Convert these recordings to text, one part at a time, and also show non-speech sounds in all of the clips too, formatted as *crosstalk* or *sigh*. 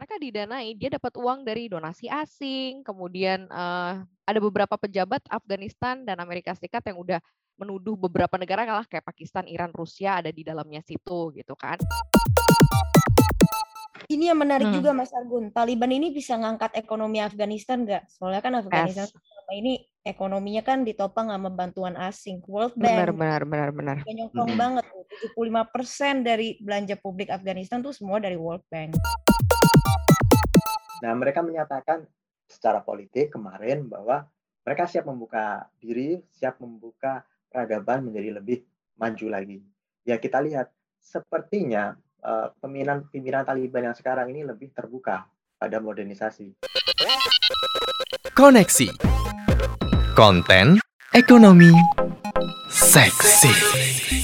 mereka didanai, dia dapat uang dari donasi asing, kemudian uh, ada beberapa pejabat Afghanistan dan Amerika Serikat yang udah menuduh beberapa negara kalah kayak Pakistan, Iran, Rusia ada di dalamnya situ gitu kan. Ini yang menarik hmm. juga Mas Argun. Taliban ini bisa ngangkat ekonomi Afghanistan nggak? Soalnya kan Afghanistan yes. selama ini ekonominya kan ditopang sama bantuan asing. World Bank. Benar, benar, benar, benar. Nyokong hmm. banget. 75% dari belanja publik Afghanistan tuh semua dari World Bank. Nah, mereka menyatakan secara politik kemarin bahwa mereka siap membuka diri, siap membuka peradaban menjadi lebih maju lagi. Ya kita lihat, sepertinya uh, pimpinan pimpinan Taliban yang sekarang ini lebih terbuka pada modernisasi. Koneksi konten ekonomi seksi.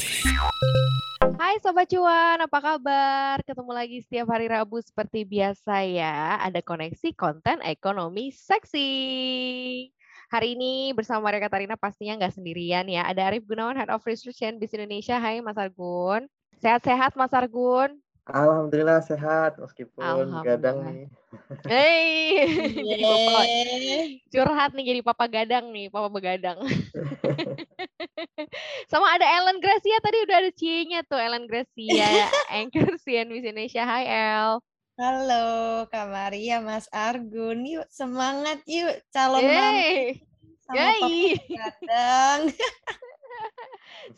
Sobat Cuan, apa kabar? Ketemu lagi setiap hari Rabu seperti biasa ya. Ada koneksi konten ekonomi seksi. Hari ini bersama Maria Katarina pastinya nggak sendirian ya. Ada Arif Gunawan, Head of Research and Business Indonesia. Hai Mas Argun. Sehat-sehat Mas Argun? Alhamdulillah sehat meskipun gadang nih. Hei, *laughs* jadi papa curhat nih jadi papa gadang nih, papa begadang. *laughs* Sama ada Ellen Gracia tadi udah ada cie tuh Ellen Gracia, *laughs* anchor CNBC Indonesia. Hai El. Halo Kak Maria, Mas Argun. Yuk semangat yuk calon hey. sama Yay. papa gadang.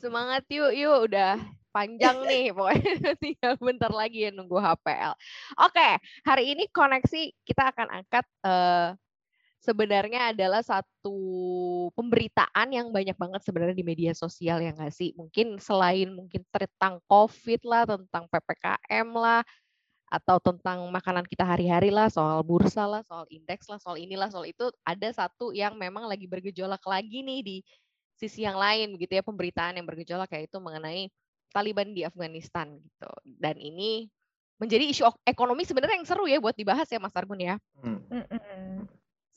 semangat yuk yuk udah panjang nih pokoknya *laughs* tinggal bentar lagi ya nunggu HPL. Oke, hari ini koneksi kita akan angkat uh, sebenarnya adalah satu pemberitaan yang banyak banget sebenarnya di media sosial ya nggak sih? Mungkin selain mungkin tentang COVID lah, tentang PPKM lah, atau tentang makanan kita hari-hari lah, soal bursa lah, soal indeks lah, soal inilah, soal itu, ada satu yang memang lagi bergejolak lagi nih di sisi yang lain gitu ya, pemberitaan yang bergejolak kayak itu mengenai Taliban di Afghanistan gitu. Dan ini menjadi isu ekonomi sebenarnya yang seru ya buat dibahas ya Mas Argun ya. Hmm.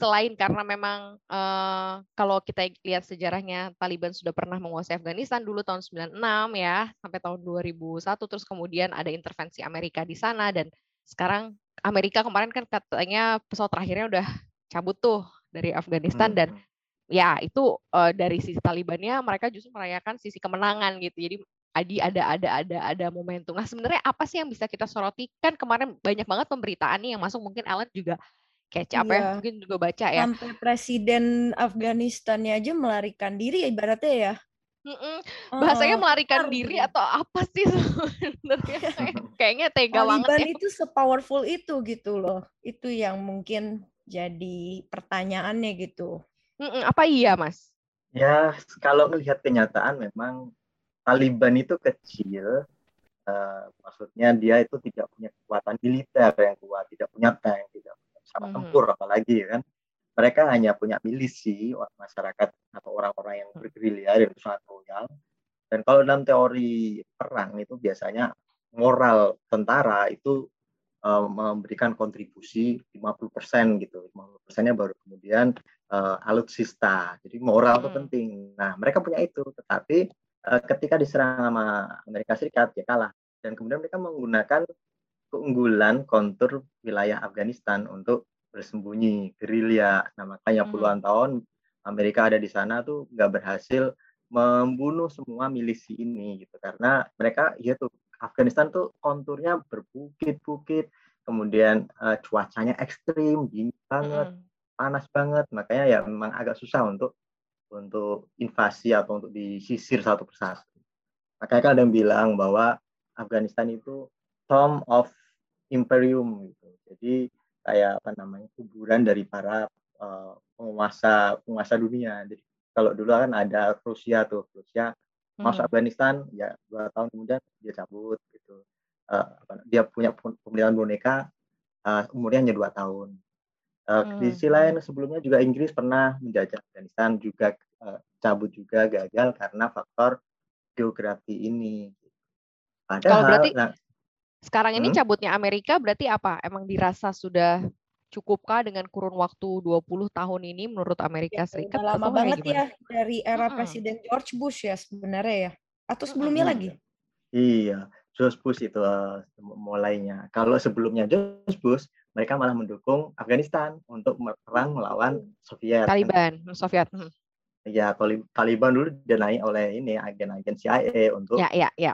Selain karena memang uh, kalau kita lihat sejarahnya Taliban sudah pernah menguasai Afghanistan dulu tahun 96 ya sampai tahun 2001 terus kemudian ada intervensi Amerika di sana dan sekarang Amerika kemarin kan katanya pesawat terakhirnya udah cabut tuh dari Afghanistan hmm. dan ya itu uh, dari sisi Talibannya mereka justru merayakan sisi kemenangan gitu. Jadi Adi ada ada ada ada momentum. Nah sebenarnya apa sih yang bisa kita soroti? Kan kemarin banyak banget pemberitaan nih yang masuk mungkin Ellen juga kayak apa ya iya. mungkin juga baca ya. Sampai presiden Afghanistannya aja melarikan diri ibaratnya ya. Mm-mm. Bahasanya melarikan benar. diri atau apa sih *laughs* sebenarnya? Kayaknya tega Taliban banget. Ya. itu sepowerful itu gitu loh. Itu yang mungkin jadi pertanyaannya gitu. Mm-mm. Apa iya mas? Ya kalau melihat kenyataan memang Taliban itu kecil, uh, maksudnya dia itu tidak punya kekuatan militer yang kuat, tidak punya tank, tidak punya pesawat hmm. tempur apalagi ya kan. Mereka hanya punya milisi masyarakat atau orang-orang yang hmm. bergerilya dan sangat loyal. Dan kalau dalam teori perang itu biasanya moral tentara itu uh, memberikan kontribusi 50% gitu. 50 persennya baru kemudian uh, alutsista. Jadi moral itu hmm. penting. Nah, mereka punya itu, tetapi Eh, ketika diserang sama Amerika Serikat ya kalah dan kemudian mereka menggunakan keunggulan kontur wilayah Afghanistan untuk bersembunyi gerilya. Nah makanya hmm. puluhan tahun Amerika ada di sana tuh nggak berhasil membunuh semua milisi ini gitu karena mereka ya tuh Afghanistan tuh konturnya berbukit-bukit kemudian uh, cuacanya ekstrim dingin banget mm. panas banget makanya ya memang agak susah untuk untuk invasi atau untuk disisir satu persatu. Makanya kan ada yang bilang bahwa Afghanistan itu tomb of imperium gitu. Jadi kayak apa namanya kuburan dari para uh, penguasa penguasa dunia. Jadi kalau dulu kan ada Rusia tuh Rusia hmm. masuk Afghanistan ya dua tahun kemudian dia cabut gitu. Uh, dia punya pemilihan boneka uh, umurnya hanya dua tahun. Uh, hmm. Di sisi lain sebelumnya juga Inggris pernah menjajah Afghanistan juga uh, cabut juga gagal karena faktor geografi ini. Padahal, Kalau berarti nah, sekarang ini hmm? cabutnya Amerika berarti apa? Emang dirasa sudah cukupkah dengan kurun waktu 20 tahun ini menurut Amerika ya, Serikat? lama banget ya dari era hmm. Presiden George Bush ya sebenarnya ya. Atau sebelumnya hmm. lagi? Iya, George Bush itu uh, mulainya. Kalau sebelumnya George Bush mereka malah mendukung Afghanistan untuk perang melawan Soviet. kan. Taliban, Soviet. Hmm. Ya, Tali- Taliban dulu didanai oleh ini agen-agen CIA untuk Ya, ya, ya.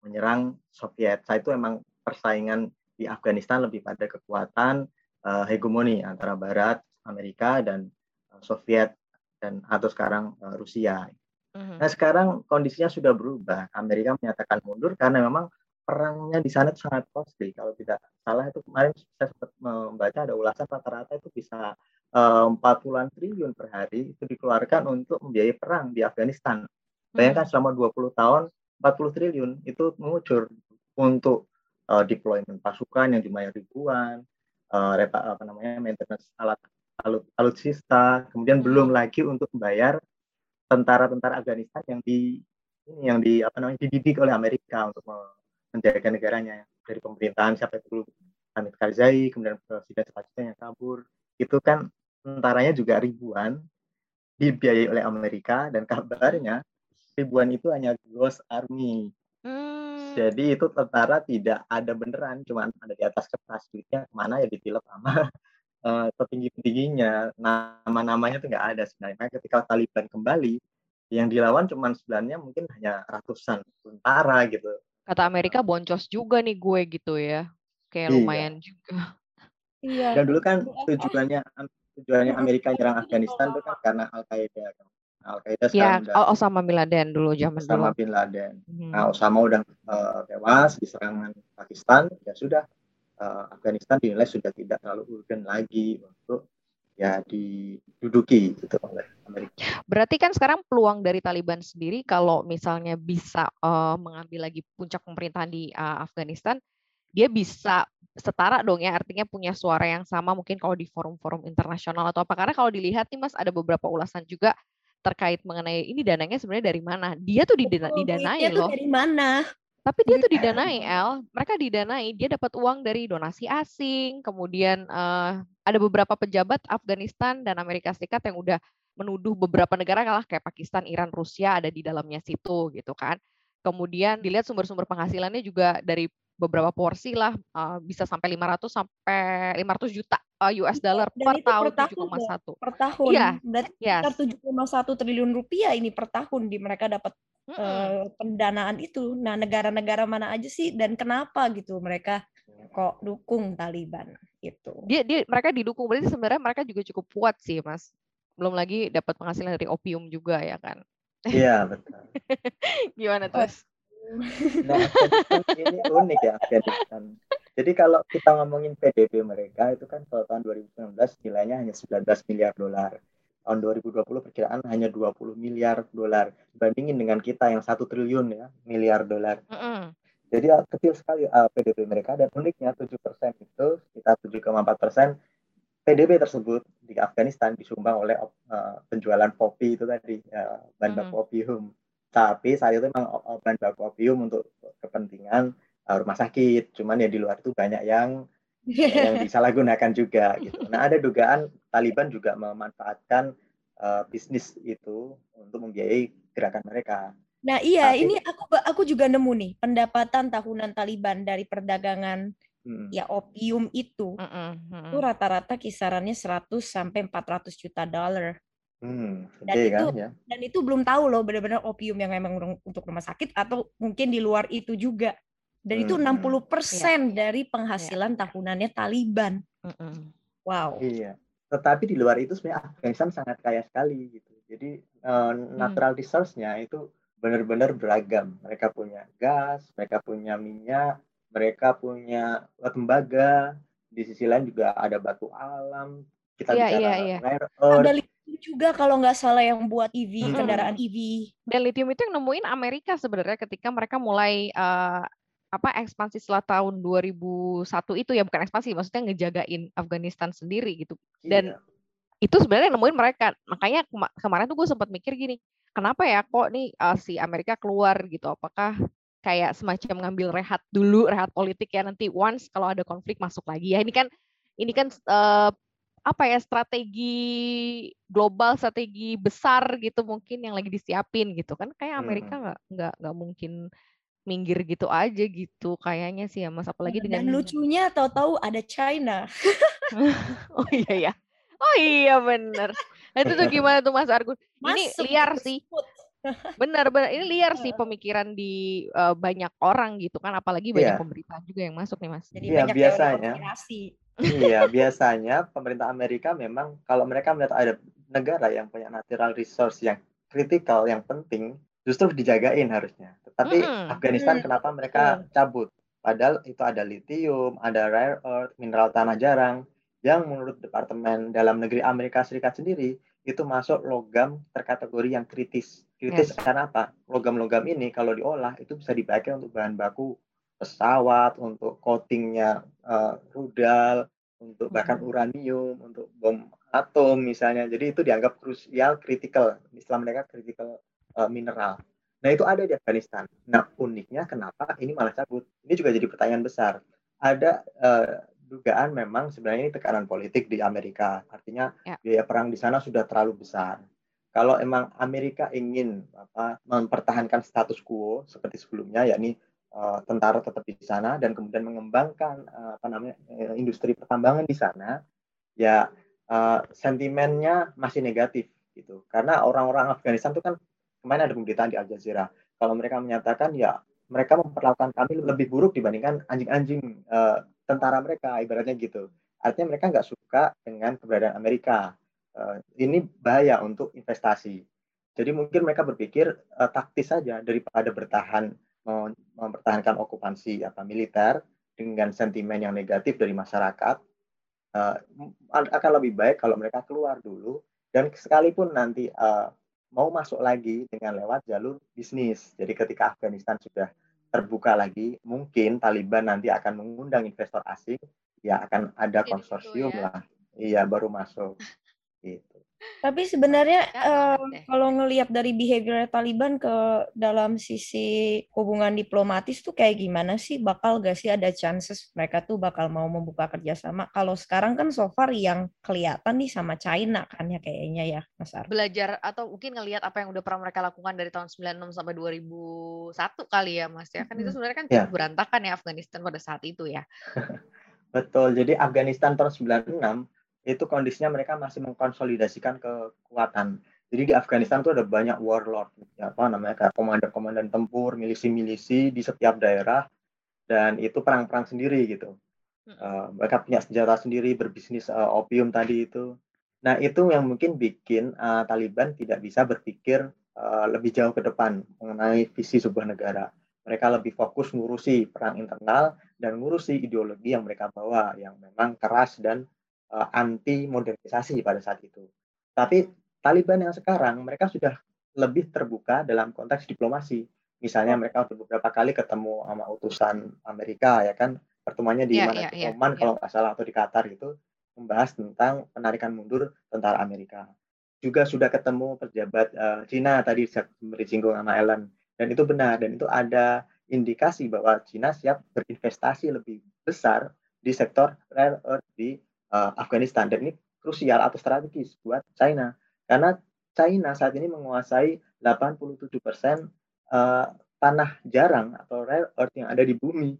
menyerang Soviet. Saat itu emang persaingan di Afghanistan lebih pada kekuatan eh, hegemoni antara Barat, Amerika dan eh, Soviet dan atau sekarang eh, Rusia. Mhm. Nah sekarang kondisinya sudah berubah. Amerika menyatakan mundur karena memang perangnya di sana itu sangat costly. Kalau tidak salah itu kemarin saya sempat membaca ada ulasan rata-rata itu bisa eh, 40-an triliun per hari itu dikeluarkan untuk membiayai perang di Afghanistan. Bayangkan selama 20 tahun 40 triliun itu mengucur untuk eh, deployment pasukan yang jumlahnya ribuan, eh, repa- apa namanya maintenance alat alut alutsista, kemudian Hmm. belum lagi untuk membayar tentara-tentara Afghanistan yang di ini yang di apa namanya dididik oleh Amerika untuk menjaga negaranya dari pemerintahan siapa itu dulu Hamid Karzai kemudian presiden selanjutnya yang kabur. Itu kan tentaranya juga ribuan dibiayai oleh Amerika dan kabarnya ribuan itu hanya ghost army. Hmm. jadi itu tentara tidak ada beneran cuma ada di atas kertas duitnya ke mana ya ditilep sama *laughs* eh, petinggi-petingginya. Nama-namanya tuh nggak ada sebenarnya. Ketika Taliban kembali yang dilawan cuma sebenarnya mungkin hanya ratusan tentara gitu Kata Amerika boncos juga nih gue gitu ya. Kayak Iya. lumayan juga. Iya. dan dulu kan US. tujuannya tujuannya Amerika nyerang Afghanistan itu kan karena Al Qaeda Al Qaeda Ya, udah O- Osama bin Laden dulu zaman sama dulu. Bin Laden Mhm. Nah, Osama udah eh, tewas di serangan Pakistan, ya sudah eh, Afghanistan dinilai sudah tidak terlalu urgen lagi untuk ya diduduki gitu oleh Amerika. Berarti kan sekarang peluang dari Taliban sendiri kalau misalnya bisa eh, mengambil lagi puncak pemerintahan di eh, Afghanistan, dia bisa setara dong ya, artinya punya suara yang sama mungkin kalau di forum-forum internasional atau apa. Karena kalau dilihat nih Mas ada beberapa ulasan juga terkait mengenai ini dananya sebenarnya dari mana. Dia tuh didana- didanai tuh loh. dari mana? Tapi dia tuh Iya. didanai, El. Mereka didanai. Dia dapat uang dari donasi asing. Kemudian eh, ada beberapa pejabat Afghanistan dan Amerika Serikat yang udah menuduh beberapa negara kalah kayak Pakistan, Iran, Rusia ada di dalamnya situ gitu kan. Kemudian dilihat sumber-sumber penghasilannya juga dari beberapa porsi lah eh, bisa sampai 500 sampai 500 juta eh, US dollar Dan per itu tahun per tahun, 7,1. Per tahun. Iya, Berarti Yes. sekitar 7,1 triliun rupiah ini per tahun di mereka dapat Eh, pendanaan itu. Nah, negara-negara mana aja sih dan kenapa gitu mereka kok dukung Taliban gitu. Dia dia mereka didukung berarti sebenarnya mereka juga cukup kuat sih, Mas. Belum lagi dapat penghasilan dari opium juga ya kan. Iya *laughs* betul. Gimana terus? Nah Afghanistan ini unik ya Afghanistan. Jadi kalau kita ngomongin PDB mereka itu kan kalau tahun 2019 nilainya hanya 19 miliar dolar. Tahun 2020 perkiraan hanya 20 miliar dolar. Bandingin dengan kita yang satu triliun ya miliar dolar. Mm-mm. Jadi uh, kecil sekali uh, PDB mereka dan uniknya 7% itu sekitar 7,4% PDB tersebut di Afghanistan disumbang oleh uh, penjualan kopi itu tadi uh, bahan baku Mhm. opium. Tapi saat itu memang bahan baku opium untuk kepentingan uh, rumah sakit. Cuman ya di luar itu banyak yang yang disalahgunakan juga gitu. Nah ada dugaan Taliban juga memanfaatkan uh, bisnis itu untuk membiayai gerakan mereka. Nah, iya, Tapi- ini aku aku juga nemu nih pendapatan tahunan Taliban dari perdagangan Hmm. ya opium itu. Mm-mm, Itu mm-mm. rata-rata kisarannya 100 sampai 400 juta dolar. Hmm, Dan gede kan itu ya. Dan itu belum tahu loh benar-benar opium yang memang untuk rumah sakit atau mungkin di luar itu juga. Dan itu Hmm, hmm. 60% dari penghasilan tahunannya Taliban. Mm-mm. Wow. Iya. Tetapi di luar itu sebenarnya Afghanistan sangat kaya sekali gitu. Jadi eh, natural resource-nya itu benar-benar beragam. Mereka punya gas, mereka punya minyak, mereka punya tembaga. Di sisi lain juga ada batu alam. Kita Iya, bicara iya, iya. rare Ada earth. lithium juga kalau nggak salah yang buat EV, Mm-mm. kendaraan EV. Dan lithium itu yang nemuin Amerika sebenarnya ketika mereka mulai eh, apa ekspansi setelah tahun 2001 itu ya bukan ekspansi maksudnya ngejagain Afghanistan sendiri gitu. Dan Iya. itu sebenarnya nemuin mereka. Makanya kema- kemarin tuh gue sempat mikir gini, kenapa ya kok nih eh, si Amerika keluar gitu? Apakah kayak semacam ngambil rehat dulu, rehat politik ya nanti once kalau ada konflik masuk lagi ya. Ini kan ini kan eh, apa ya strategi global, strategi besar gitu mungkin yang lagi disiapin gitu kan. Kayak Amerika nggak nggak nggak mungkin minggir gitu aja gitu kayaknya sih ya Mas apalagi dengan Dan lucunya tahu-tahu ada China. *laughs* Oh iya ya. Oh iya bener. Nah, itu tuh gimana tuh Mas Argun? Ini Masuk liar sih. sebut. *laughs* Bener bener ini liar sih pemikiran di eh, banyak orang gitu kan apalagi banyak Iya. pemberitaan juga yang masuk nih Mas. Jadi Iya, banyak biasanya. Iya, *laughs* biasanya pemerintah Amerika memang kalau mereka melihat ada negara yang punya natural resource yang kritikal, yang penting, justru dijagain harusnya. Tetapi Mm-mm. Afghanistan Hmm, kenapa mereka cabut? Padahal itu ada lithium, ada rare earth, mineral tanah jarang, yang menurut Departemen Dalam Negeri Amerika Serikat sendiri itu masuk logam terkategori yang kritis. Kritis Yes. karena apa? Logam-logam ini kalau diolah itu bisa dipakai untuk bahan baku pesawat, untuk coatingnya eh, rudal, untuk bahkan uranium, untuk bom atom misalnya. Jadi itu dianggap krusial, kritikal. Istilah mereka kritikal eh, mineral. Nah itu ada di Afghanistan. Nah uniknya kenapa ini malah cabut? Ini juga jadi pertanyaan besar. Ada eh, dugaan memang sebenarnya ini tekanan politik di Amerika. Artinya Ya. biaya perang di sana sudah terlalu besar. Kalau emang Amerika ingin apa, mempertahankan status quo seperti sebelumnya, yakni eh, tentara tetap di sana dan kemudian mengembangkan eh, apa namanya industri pertambangan di sana, ya eh, sentimennya masih negatif gitu. Karena orang-orang Afghanistan itu kan kemarin ada pemberitaan di Al Jazeera. Kalau mereka menyatakan ya mereka memperlakukan kami lebih buruk dibandingkan anjing-anjing eh, tentara mereka, ibaratnya gitu. Artinya mereka nggak suka dengan keberadaan Amerika. Eh, ini bahaya untuk investasi. Jadi mungkin mereka berpikir eh, taktis saja daripada bertahan mem- mempertahankan okupansi apa militer dengan sentimen yang negatif dari masyarakat eh, akan lebih baik kalau mereka keluar dulu dan sekalipun nanti eh, mau masuk lagi dengan lewat jalur bisnis. Jadi ketika Afghanistan sudah terbuka lagi, mungkin Taliban nanti akan mengundang investor asing, ya akan ada gitu konsorsium ya. lah. Iya, baru masuk. Gitu. *laughs* Tapi sebenarnya Ya eh, deh. kalau ngelihat dari behavior Taliban ke dalam sisi hubungan diplomatis tuh kayak gimana sih? Bakal gak sih ada chances mereka tuh bakal mau membuka kerjasama? Kalau sekarang kan so far yang kelihatan nih sama China kan ya kayaknya ya, Mas Ar. belajar atau mungkin ngelihat apa yang udah pernah mereka lakukan dari tahun 96 sampai 2001 kali ya Mas ya. Kan itu Mhm. sebenarnya kan Ya. cukup berantakan ya Afghanistan pada saat itu ya. *laughs* Betul. Jadi Afghanistan tahun 96 itu kondisinya mereka masih mengkonsolidasikan kekuatan. Jadi di Afghanistan tuh ada banyak warlord, ya, apa namanya kayak komandan-komandan tempur, milisi-milisi di setiap daerah, dan itu perang-perang sendiri gitu. Eh, mereka punya senjata sendiri, berbisnis eh, opium tadi itu. Nah itu yang mungkin bikin eh, Taliban tidak bisa berpikir eh, lebih jauh ke depan mengenai visi sebuah negara. Mereka lebih fokus ngurusi perang internal dan ngurusi ideologi yang mereka bawa yang memang keras dan eh, anti modernisasi pada saat itu. Tapi Taliban yang sekarang mereka sudah lebih terbuka dalam konteks diplomasi. Misalnya mereka udah beberapa kali ketemu sama utusan Amerika ya kan pertemuannya di Iya, mana iya, di iya, Oman iya. kalau nggak salah atau di Qatar gitu membahas tentang penarikan mundur tentara Amerika. Juga sudah ketemu pejabat eh, Cina tadi seperti disinggung sama Ellen dan itu benar dan itu ada indikasi bahwa Cina siap berinvestasi lebih besar di sektor rare earth di eh, Afghanistan dan ini krusial atau strategis buat China karena China saat ini menguasai 87% eh, tanah jarang atau rare earth yang ada di bumi.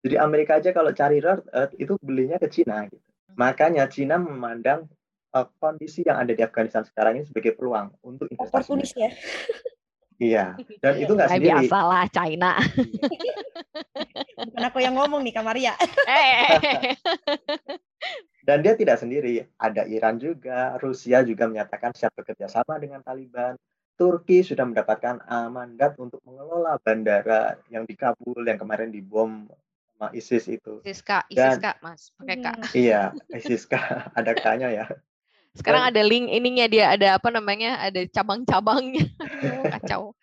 Jadi Amerika aja kalau cari rare earth itu belinya ke Cina gitu. Makanya Cina memandang eh, kondisi yang ada di Afghanistan sekarang ini sebagai peluang untuk investasi. Oportunis ya. Iya, dan itu nggak sendiri. biasalah China. Bukan aku yang ngomong nih, Kamaria. *laughs* Dan dia tidak sendiri, ada Iran juga, Rusia juga menyatakan siap bekerja sama dengan Taliban. Turki sudah mendapatkan uh, mandat untuk mengelola bandara yang di Kabul yang kemarin dibom sama ISIS itu. Siska, Dan- Isiska Mas, pakai K. Iya, ISIS K, ada K-nya ya. Sekarang ada link ininya dia ada apa namanya? Ada cabang-cabangnya. *laughs* Kacau.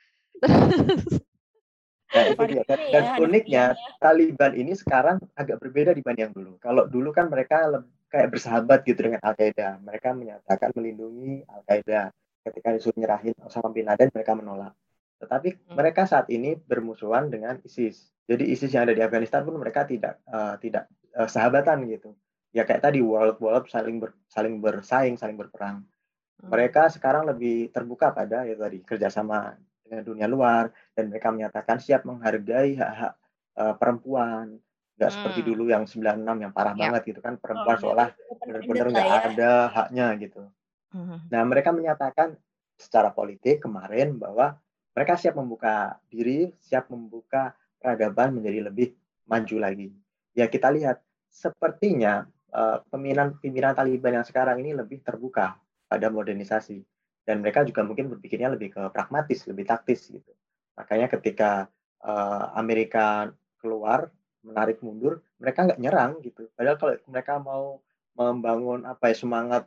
Nah, itu dia. Dan, dan ya, ada uniknya. Taliban ini sekarang agak berbeda dibanding yang dulu. Kalau dulu kan mereka kayak bersahabat gitu dengan Al-Qaeda. Mereka menyatakan melindungi Al-Qaeda. Ketika disuruh nyerahin Osama bin Laden, mereka menolak. Tetapi Hmm. mereka saat ini bermusuhan dengan ISIS. Jadi ISIS yang ada di Afghanistan pun mereka tidak eh, tidak eh, sahabatan gitu. Ya kayak tadi world world saling ber- saling bersaing, saling berperang. Hmm. Mereka sekarang lebih terbuka pada ya tadi kerjasama dengan dunia luar dan mereka menyatakan siap menghargai hak-hak uh, perempuan nggak hmm. seperti dulu yang 96 yang parah ya. banget gitu kan perempuan oh, seolah benar-benar nggak ya. ada haknya gitu. Hmm. Nah mereka menyatakan secara politik kemarin bahwa mereka siap membuka diri, siap membuka peradaban menjadi lebih maju lagi. Ya kita lihat sepertinya uh, pimpinan pimpinan Taliban yang sekarang ini lebih terbuka pada modernisasi dan mereka juga mungkin berpikirnya lebih ke pragmatis, lebih taktis gitu. Makanya ketika uh, Amerika keluar menarik mundur, mereka nggak nyerang gitu. Padahal kalau mereka mau membangun apa ya semangat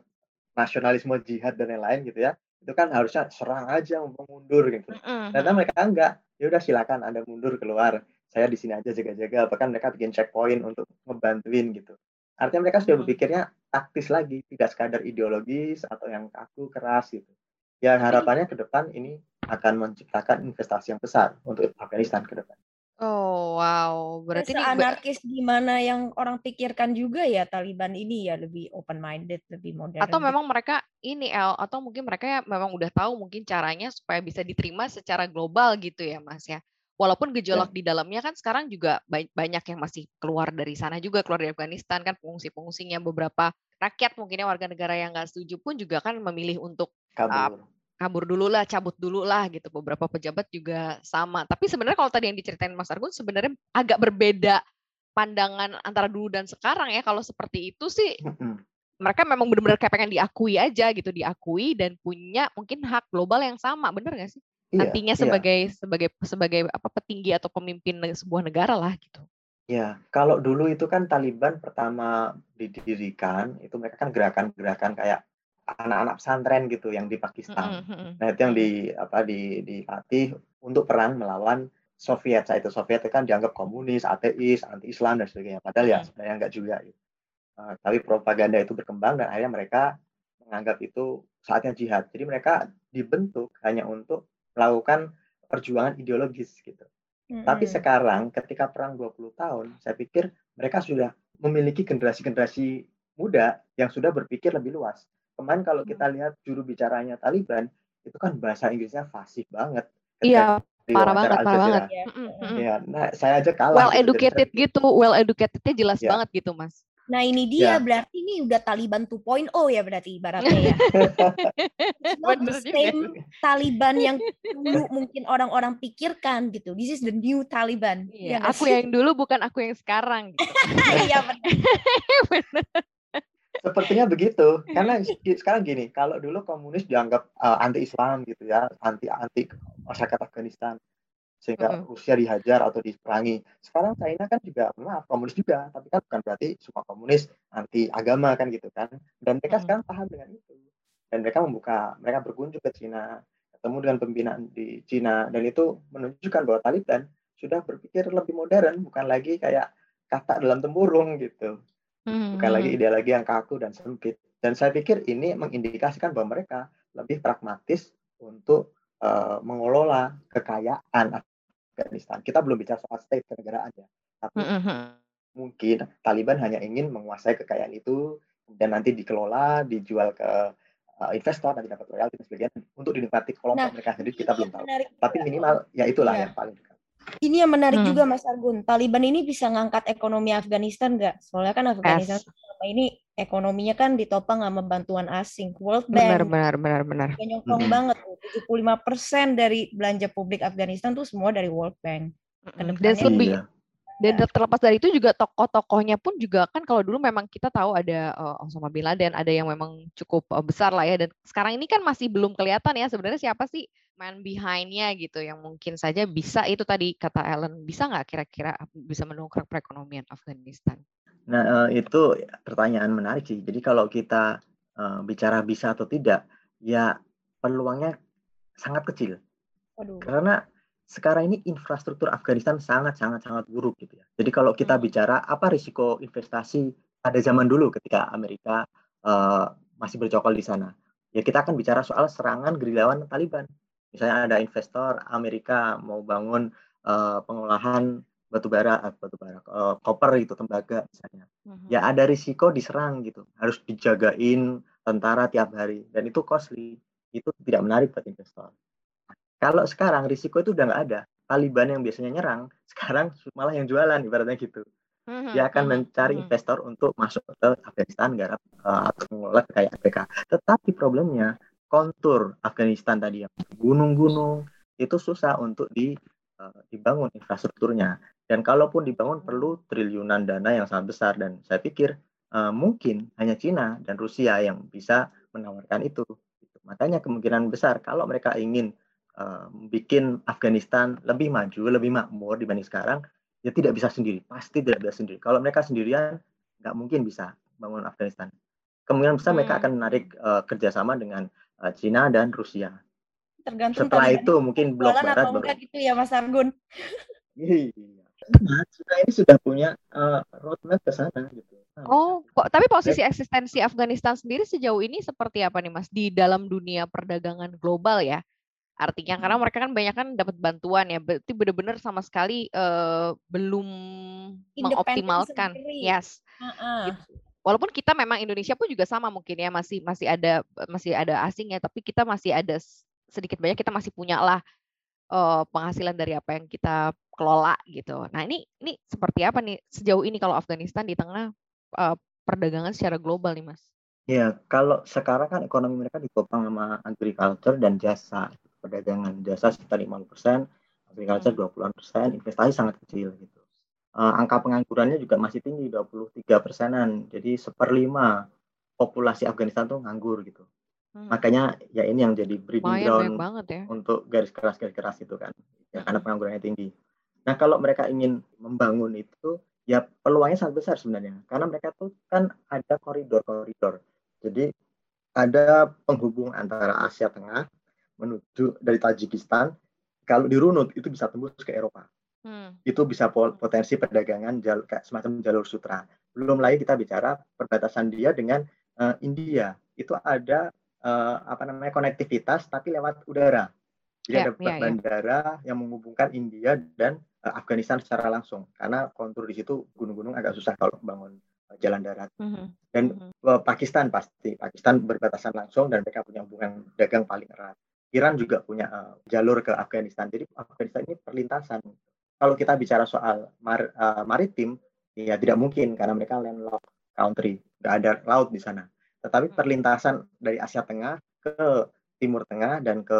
nasionalisme jihad dan lain-lain gitu ya, itu kan harusnya serang aja mau mundur gitu. Ternyata mereka enggak. Ya udah silakan Anda mundur keluar. Saya di sini aja jaga-jaga. Bahkan mereka bikin checkpoint untuk ngebantuin gitu. Artinya mereka sudah berpikirnya taktis lagi, tidak sekadar ideologis atau yang kaku keras gitu. Ya harapannya ke depan ini akan menciptakan investasi yang besar untuk Afghanistan ke depan. Oh, wow. Berarti ini anarkis gimana yang orang pikirkan juga ya Taliban ini ya lebih open minded, lebih modern. Atau gitu. memang mereka ini El atau mungkin mereka ya memang udah tahu mungkin caranya supaya bisa diterima secara global gitu ya Mas ya. Walaupun ya. gejolak ya. di dalamnya kan sekarang juga banyak yang masih keluar dari sana juga keluar dari Afghanistan kan pengungsi-pengungsinya beberapa rakyat mungkinnya warga negara yang nggak setuju pun juga kan memilih untuk kabur. Uh, kabur dulu lah, cabut dulu lah gitu. Beberapa pejabat juga sama. Tapi sebenarnya kalau tadi yang diceritain Mas Argun sebenarnya agak berbeda pandangan antara dulu dan sekarang ya. Kalau seperti itu sih mereka memang benar-benar kayak pengen diakui aja gitu, diakui dan punya mungkin hak global yang sama, bener gak sih? Iya, Nantinya iya. sebagai iya. sebagai sebagai apa petinggi atau pemimpin sebuah negara lah gitu. Ya, kalau dulu itu kan Taliban pertama didirikan, itu mereka kan gerakan-gerakan kayak anak-anak pesantren gitu yang di Pakistan. Mm-hmm. Nah itu yang di apa di dilatih untuk perang melawan Soviet. Saat itu Soviet kan dianggap komunis, ateis, anti Islam dan sebagainya. Padahal ya sebenarnya enggak juga. Gitu. Uh, tapi propaganda itu berkembang dan akhirnya mereka menganggap itu saatnya jihad. Jadi mereka dibentuk hanya untuk melakukan perjuangan ideologis gitu. Mm-hmm. Tapi sekarang ketika perang 20 tahun, saya pikir mereka sudah memiliki generasi-generasi muda yang sudah berpikir lebih luas kemarin kalau kita lihat juru bicaranya Taliban itu kan bahasa Inggrisnya fasih banget. Iya, parah banget, parah banget. Ya. ya, nah saya aja kalah. Well gitu, educated gitu, well educatednya jelas ya. banget gitu, Mas. Nah ini dia ya. berarti ini udah Taliban 2.0 ya berarti ibaratnya ya. *laughs* not the same Taliban yang dulu mungkin orang-orang pikirkan gitu. This is the new Taliban. Iya, ya, aku yang dulu bukan aku yang sekarang. Gitu. *laughs* Iya benar. *laughs* Sepertinya begitu. Karena sekarang gini, kalau dulu komunis dianggap uh, anti Islam gitu ya, anti anti masyarakat Afghanistan sehingga uh-huh. Rusia dihajar atau diperangi. Sekarang China kan juga maaf komunis juga, tapi kan bukan berarti semua komunis anti agama kan gitu kan. Dan mereka uh-huh. sekarang paham dengan itu. Dan mereka membuka, mereka berkunjung ke China, ketemu dengan pembinaan di China dan itu menunjukkan bahwa Taliban sudah berpikir lebih modern, bukan lagi kayak kata dalam tempurung gitu. Hmm, Bukan lagi hmm. ideologi yang kaku dan sempit. Dan saya pikir ini mengindikasikan bahwa mereka lebih pragmatis untuk uh, mengelola kekayaan Afghanistan. Kita belum bicara soal state kenegaraan ya, tapi mm -hmm. mungkin Taliban hanya ingin menguasai kekayaan itu dan nanti dikelola, dijual ke uh, investor nanti dapat royalti dan sebagainya untuk dinikmati kelompok nah, mereka sendiri kita belum tahu. Tapi minimal ya itulah ya. yang paling dekat. Ini yang menarik hmm. juga Mas Argun. Taliban ini bisa ngangkat ekonomi Afghanistan nggak? Soalnya kan Afghanistan yes. selama ini ekonominya kan ditopang sama bantuan asing. World Bank. Benar, benar, benar, benar. Nyokong hmm. banget. 75% dari belanja publik Afghanistan tuh semua dari World Bank. Dan lebih, iya. Dan terlepas dari itu juga tokoh-tokohnya pun juga kan kalau dulu memang kita tahu ada uh, Osama bin Laden, ada yang memang cukup uh, besar lah ya. Dan sekarang ini kan masih belum kelihatan ya sebenarnya siapa sih man behind-nya gitu yang mungkin saja bisa itu tadi kata Ellen bisa nggak kira-kira bisa mendongkrak perekonomian Afghanistan? Nah uh, itu pertanyaan menarik sih. Jadi kalau kita uh, bicara bisa atau tidak, ya peluangnya sangat kecil. Aduh. Karena sekarang ini infrastruktur Afghanistan sangat sangat sangat buruk gitu ya. Jadi kalau kita hmm. bicara apa risiko investasi pada zaman dulu ketika Amerika uh, masih bercokol di sana, ya kita akan bicara soal serangan gerilawan Taliban. Misalnya ada investor Amerika mau bangun uh, pengolahan batu bara, uh, batu bara, uh, koper itu tembaga misalnya. Hmm. Ya ada risiko diserang gitu, harus dijagain tentara tiap hari dan itu costly. Itu tidak menarik buat investor. Kalau sekarang risiko itu udah nggak ada. Taliban yang biasanya nyerang, *laughs* sekarang malah yang jualan ibaratnya gitu. Mhm, Dia akan mhm, mencari mhm. investor untuk masuk ke Afghanistan, garap eh, atau mengelola kayak APK. Tetapi problemnya kontur Afghanistan tadi yang gunung-gunung itu susah untuk di eh, dibangun infrastrukturnya. Dan kalaupun dibangun perlu triliunan dana yang sangat besar dan saya pikir eh, mungkin hanya Cina dan Rusia yang bisa menawarkan itu. Makanya kemungkinan besar kalau mereka ingin eh, bikin Afghanistan lebih maju, lebih makmur dibanding sekarang, ya tidak bisa sendiri, pasti tidak bisa sendiri. Kalau mereka sendirian, nggak mungkin bisa bangun Afghanistan. Kemungkinan besar mereka Hmm. akan menarik eh, kerjasama dengan eh, Cina dan Rusia. Tergantung Setelah itu mungkin blok barat baru. gitu ya Mas Argun. Iya. Nah, Cina ini sudah punya eh, roadmap ke sana gitu. Nah, Oh, mereka- kok tapi posisi eksistensi Afghanistan sendiri sejauh ini seperti apa nih Mas di dalam dunia perdagangan global ya? Artinya karena Hmm. mereka kan banyak kan dapat bantuan ya, berarti benar-benar sama sekali eh, belum mengoptimalkan. sendiri. Yes. Heeh. Gitu. Walaupun kita memang Indonesia pun juga sama mungkin ya masih masih ada masih ada asing ya, tapi kita masih ada sedikit banyak kita masih punya lah eh, penghasilan dari apa yang kita kelola gitu. Nah ini ini seperti apa nih sejauh ini kalau Afghanistan di tengah eh, perdagangan secara global nih Mas? Ya, kalau sekarang kan ekonomi mereka ditopang sama agriculture dan jasa. Perdagangan jasa sekitar 50%, agriculture Hmm. 20-an persen, investasi sangat kecil gitu. Eh, angka penganggurannya juga masih tinggi, 23 persenan. Jadi seperlima populasi Afghanistan tuh nganggur gitu. Hmm. Makanya ya ini yang jadi breeding ground ya. untuk garis keras-garis keras itu kan. Ya, karena penganggurannya tinggi. Nah, kalau mereka ingin membangun itu, ya peluangnya sangat besar sebenarnya. Karena mereka tuh kan ada koridor-koridor. Jadi ada penghubung antara Asia Tengah menuju dari Tajikistan. Kalau dirunut itu bisa tembus ke Eropa. Hmm. Itu bisa potensi perdagangan jalur, kayak semacam jalur sutra. Belum lagi kita bicara perbatasan dia dengan eh, India. Itu ada eh, apa namanya konektivitas tapi lewat udara. Jadi Ya, ada ya, ya. bandara yang menghubungkan India dan eh, Afghanistan secara langsung. Karena kontur di situ gunung-gunung agak susah kalau bangun jalan darat. Mhm. Dan Mhm. eh, Pakistan pasti. Pakistan berbatasan langsung dan mereka punya hubungan dagang paling erat. Iran juga punya eh, jalur ke Afghanistan. Jadi Afghanistan ini perlintasan. Kalau kita bicara soal mar- eh, maritim, ya tidak mungkin karena mereka landlocked country, nggak ada laut di sana. Tetapi Hmm. perlintasan dari Asia Tengah ke Timur Tengah dan ke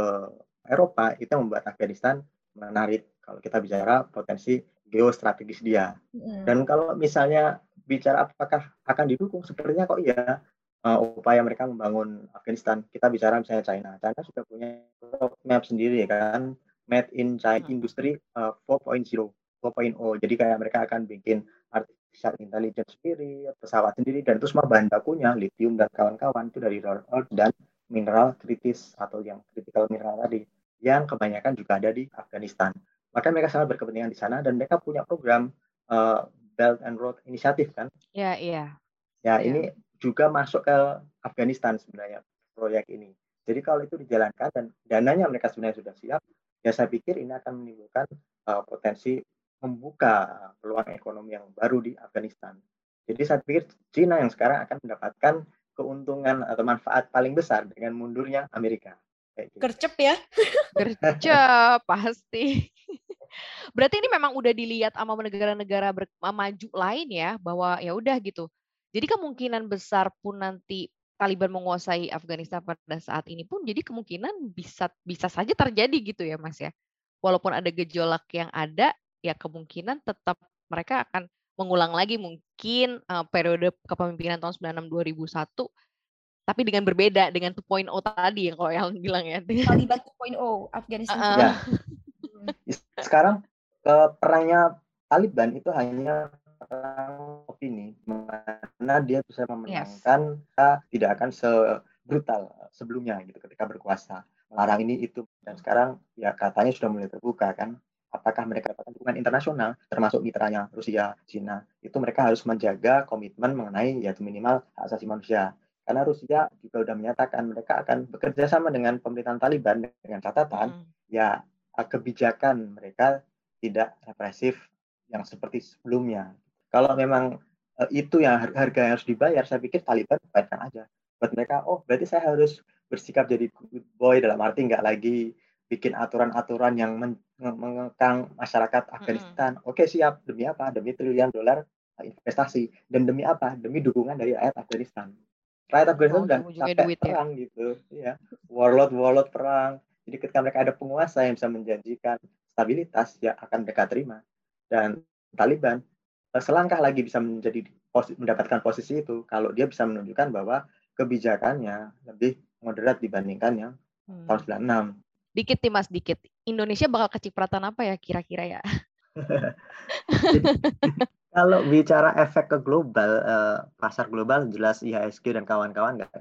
Eropa itu yang membuat Afghanistan menarik kalau kita bicara potensi geostrategis dia. Mm. Dan kalau misalnya bicara apakah akan didukung, sepertinya kok iya uh, upaya mereka membangun Afghanistan. Kita bicara misalnya China. China sudah punya roadmap sendiri kan, made in China industry uh, 4.0, 4.0. Jadi kayak mereka akan bikin artificial intelligence sendiri, pesawat sendiri, dan itu semua bahan bakunya, lithium dan kawan-kawan itu dari rare earth dan mineral kritis atau yang critical mineral tadi, yang kebanyakan juga ada di Afghanistan. Maka mereka sangat berkepentingan di sana dan mereka punya program uh, Belt and Road Initiative kan. Ya, iya. Ya, Iya. ini juga masuk ke Afghanistan sebenarnya proyek ini. Jadi kalau itu dijalankan dan dananya mereka sebenarnya sudah siap, ya saya pikir ini akan menimbulkan uh, potensi membuka peluang ekonomi yang baru di Afghanistan. Jadi saya pikir Cina yang sekarang akan mendapatkan keuntungan atau manfaat paling besar dengan mundurnya Amerika. Gitu. Gercep ya. *laughs* Gercep pasti. Berarti ini memang udah dilihat sama negara-negara maju lain ya bahwa ya udah gitu. Jadi kemungkinan besar pun nanti Taliban menguasai Afghanistan pada saat ini pun jadi kemungkinan bisa bisa saja terjadi gitu ya Mas ya. Walaupun ada gejolak yang ada ya kemungkinan tetap mereka akan mengulang lagi mungkin eh, periode kepemimpinan tahun 96 2001 tapi dengan berbeda dengan 2.0 tadi yang kalau yang bilang ya. *laughs* Taliban 2.0 Afghanistan. Heeh. Ya. Sekarang eh, perangnya Taliban itu hanya perang opini, mana dia bisa memenangkan eh, tidak akan sebrutal sebelumnya gitu ketika berkuasa. Melarang ini itu. Dan sekarang ya katanya sudah mulai terbuka kan. Apakah mereka dapatkan dukungan internasional termasuk mitranya Rusia, Cina itu mereka harus menjaga komitmen mengenai yaitu minimal hak asasi manusia. Karena Rusia juga sudah menyatakan mereka akan bekerja sama dengan pemerintahan Taliban dengan catatan Mm. ya eh, kebijakan mereka tidak represif yang seperti sebelumnya. Kalau memang eh, itu yang har- harga yang harus dibayar, saya pikir Taliban bayarkan aja. Buat mereka, oh berarti saya harus bersikap jadi good boy dalam arti nggak lagi bikin aturan-aturan yang men- nge- mengekang masyarakat Afghanistan. Oke siap, demi apa? Demi triliun dolar uh, investasi dan demi apa? Demi dukungan dari rakyat Afghanistan. Rakyat Afghanistan Oh, udah ujung-ujungnya capek duit ya. perang gitu, ya. Warlord warlord perang. Jadi ketika mereka ada penguasa yang bisa menjanjikan stabilitas, ya akan mereka terima. Dan Taliban eh, selangkah lagi bisa menjadi posi- mendapatkan posisi itu kalau dia bisa menunjukkan bahwa kebijakannya lebih moderat dibandingkan yang Hmm. tahun 96. Dikit nih Mas, dikit. Indonesia bakal kecipratan apa ya kira-kira ya? *laughs* Kalau bicara efek ke global, eh, pasar global jelas IHSG dan kawan-kawan nggak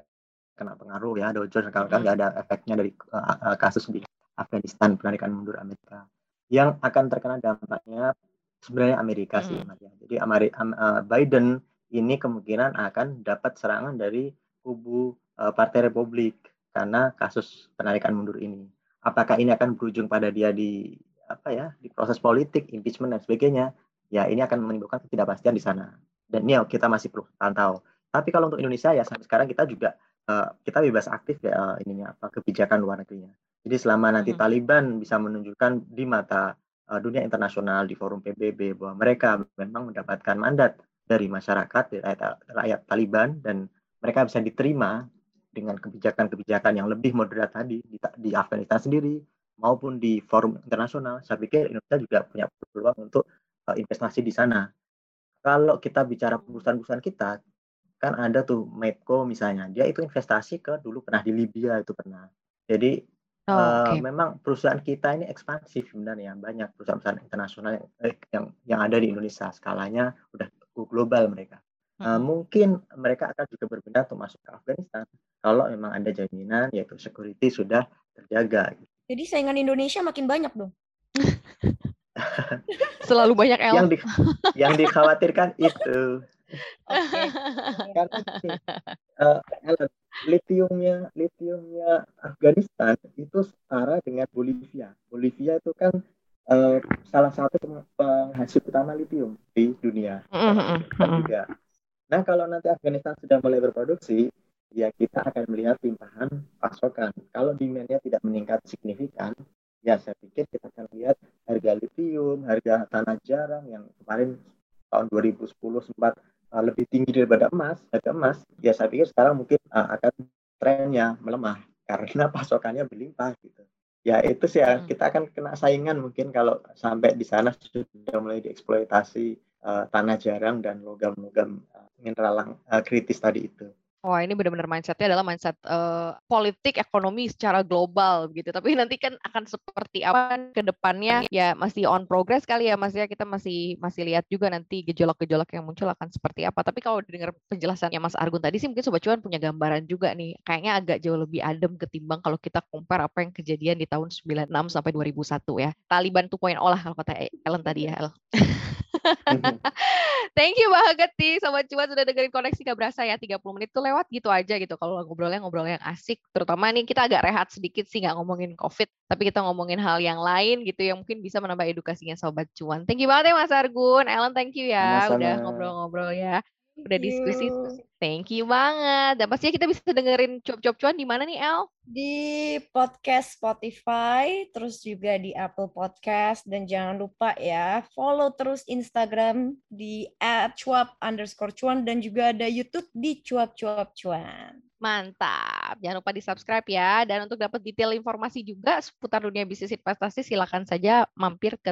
kena pengaruh ya, Dow Jones dan kawan-kawan nggak ada efeknya dari eh, eh, kasus di Afghanistan, penarikan mundur Amerika. Yang akan terkena dampaknya sebenarnya Amerika sih, Mm. Ya. Jadi Ameri- am- eh, Biden ini kemungkinan akan dapat serangan dari kubu eh, Partai Republik karena kasus penarikan mundur ini. Apakah ini akan berujung pada dia di apa ya, di proses politik, impeachment dan sebagainya? ya ini akan menimbulkan ketidakpastian di sana. Dan ini kita masih perlu pantau. Tapi kalau untuk Indonesia ya sampai sekarang kita juga eh, kita bebas aktif ya eh, ininya apa kebijakan luar negerinya. Jadi selama nanti Mhm. Taliban bisa menunjukkan di mata dunia internasional di forum PBB bahwa mereka memang mendapatkan mandat dari masyarakat rakyat, rakyat Taliban dan mereka bisa diterima dengan kebijakan-kebijakan yang lebih moderat tadi di, di Afghanistan sendiri maupun di forum internasional. Saya pikir Indonesia juga punya peluang untuk uh, investasi di sana. Kalau kita bicara perusahaan-perusahaan kita, kan ada tuh Medco misalnya, dia itu investasi ke dulu pernah di Libya itu pernah. Jadi Oh, uh, oke. memang perusahaan kita ini ekspansif sebenarnya banyak perusahaan-perusahaan internasional yang, eh, yang yang ada di Indonesia skalanya udah global mereka. Uh, Mm-mm. mungkin mereka akan juga berpindah untuk masuk ke Afghanistan kalau memang ada jaminan yaitu security sudah terjaga. Jadi saingan Indonesia makin banyak dong. *laughs* Selalu banyak L. Yang di, yang dikhawatirkan itu Oke. *laughs* karena gini, eh, litiumnya litiumnya Afghanistan itu setara dengan Bolivia. Bolivia itu kan eh, salah satu peng- penghasil utama litium di dunia. Juga. Nah kalau nanti Afghanistan sudah mulai berproduksi, ya kita akan melihat limpahan pasokan. Kalau demandnya tidak meningkat signifikan, ya saya pikir kita akan lihat harga litium, harga tanah jarang yang kemarin tahun 2010 sempat uh, lebih tinggi daripada emas, harga emas, ya saya pikir sekarang mungkin uh, akan trennya melemah karena *laughs* pasokannya berlimpah gitu. Ya itu sih ya, Hmm. kita akan kena saingan mungkin kalau sampai di sana sudah mulai dieksploitasi uh, tanah jarang dan logam-logam uh, mineral uh, kritis tadi itu. Wah, ini benar-benar mindsetnya adalah mindset eh, politik ekonomi secara global gitu. Tapi nanti kan akan seperti apa ke depannya ya masih on progress kali ya Mas ya. Kita masih masih lihat juga nanti gejolak-gejolak yang muncul akan seperti apa. Tapi kalau dengar penjelasannya Mas Argun tadi sih mungkin Sobat Cuan punya gambaran juga nih. Kayaknya agak jauh lebih adem ketimbang kalau kita compare apa yang kejadian di tahun 96 sampai 2001 ya. Taliban 2.0 lah kalau kata Ellen tadi ya. El. *laughs* Thank you banget nih Sobat Cuan sudah dengerin koneksi gak berasa ya 30 menit tuh lewat gitu aja gitu. Kalau ngobrolnya ngobrol yang asik. Terutama nih kita agak rehat sedikit sih nggak ngomongin covid tapi kita ngomongin hal yang lain gitu yang mungkin bisa menambah edukasinya Sobat Cuan. Thank you banget ya Mas Argun. Ellen thank you ya Sama-sama. udah ngobrol-ngobrol ya udah diskusi thank you banget dan pastinya kita bisa dengerin cuap-cuap cuan di mana nih El Di podcast Spotify, terus juga di Apple Podcast, dan jangan lupa ya, follow terus Instagram di @cuap underscore cuan, dan juga ada YouTube di cuap cuap cuan. Mantap. Jangan lupa di-subscribe ya. Dan untuk dapat detail informasi juga seputar dunia bisnis investasi, silakan saja mampir ke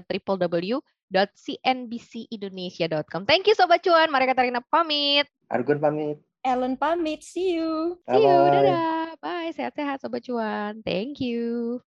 www.cnbcindonesia.com. Thank you Sobat Cuan. Mari Katarina pamit. Argun pamit. Ellen pamit, see you. See you. Dadah. Bye. Sehat-sehat Sobat Cuan. Thank you.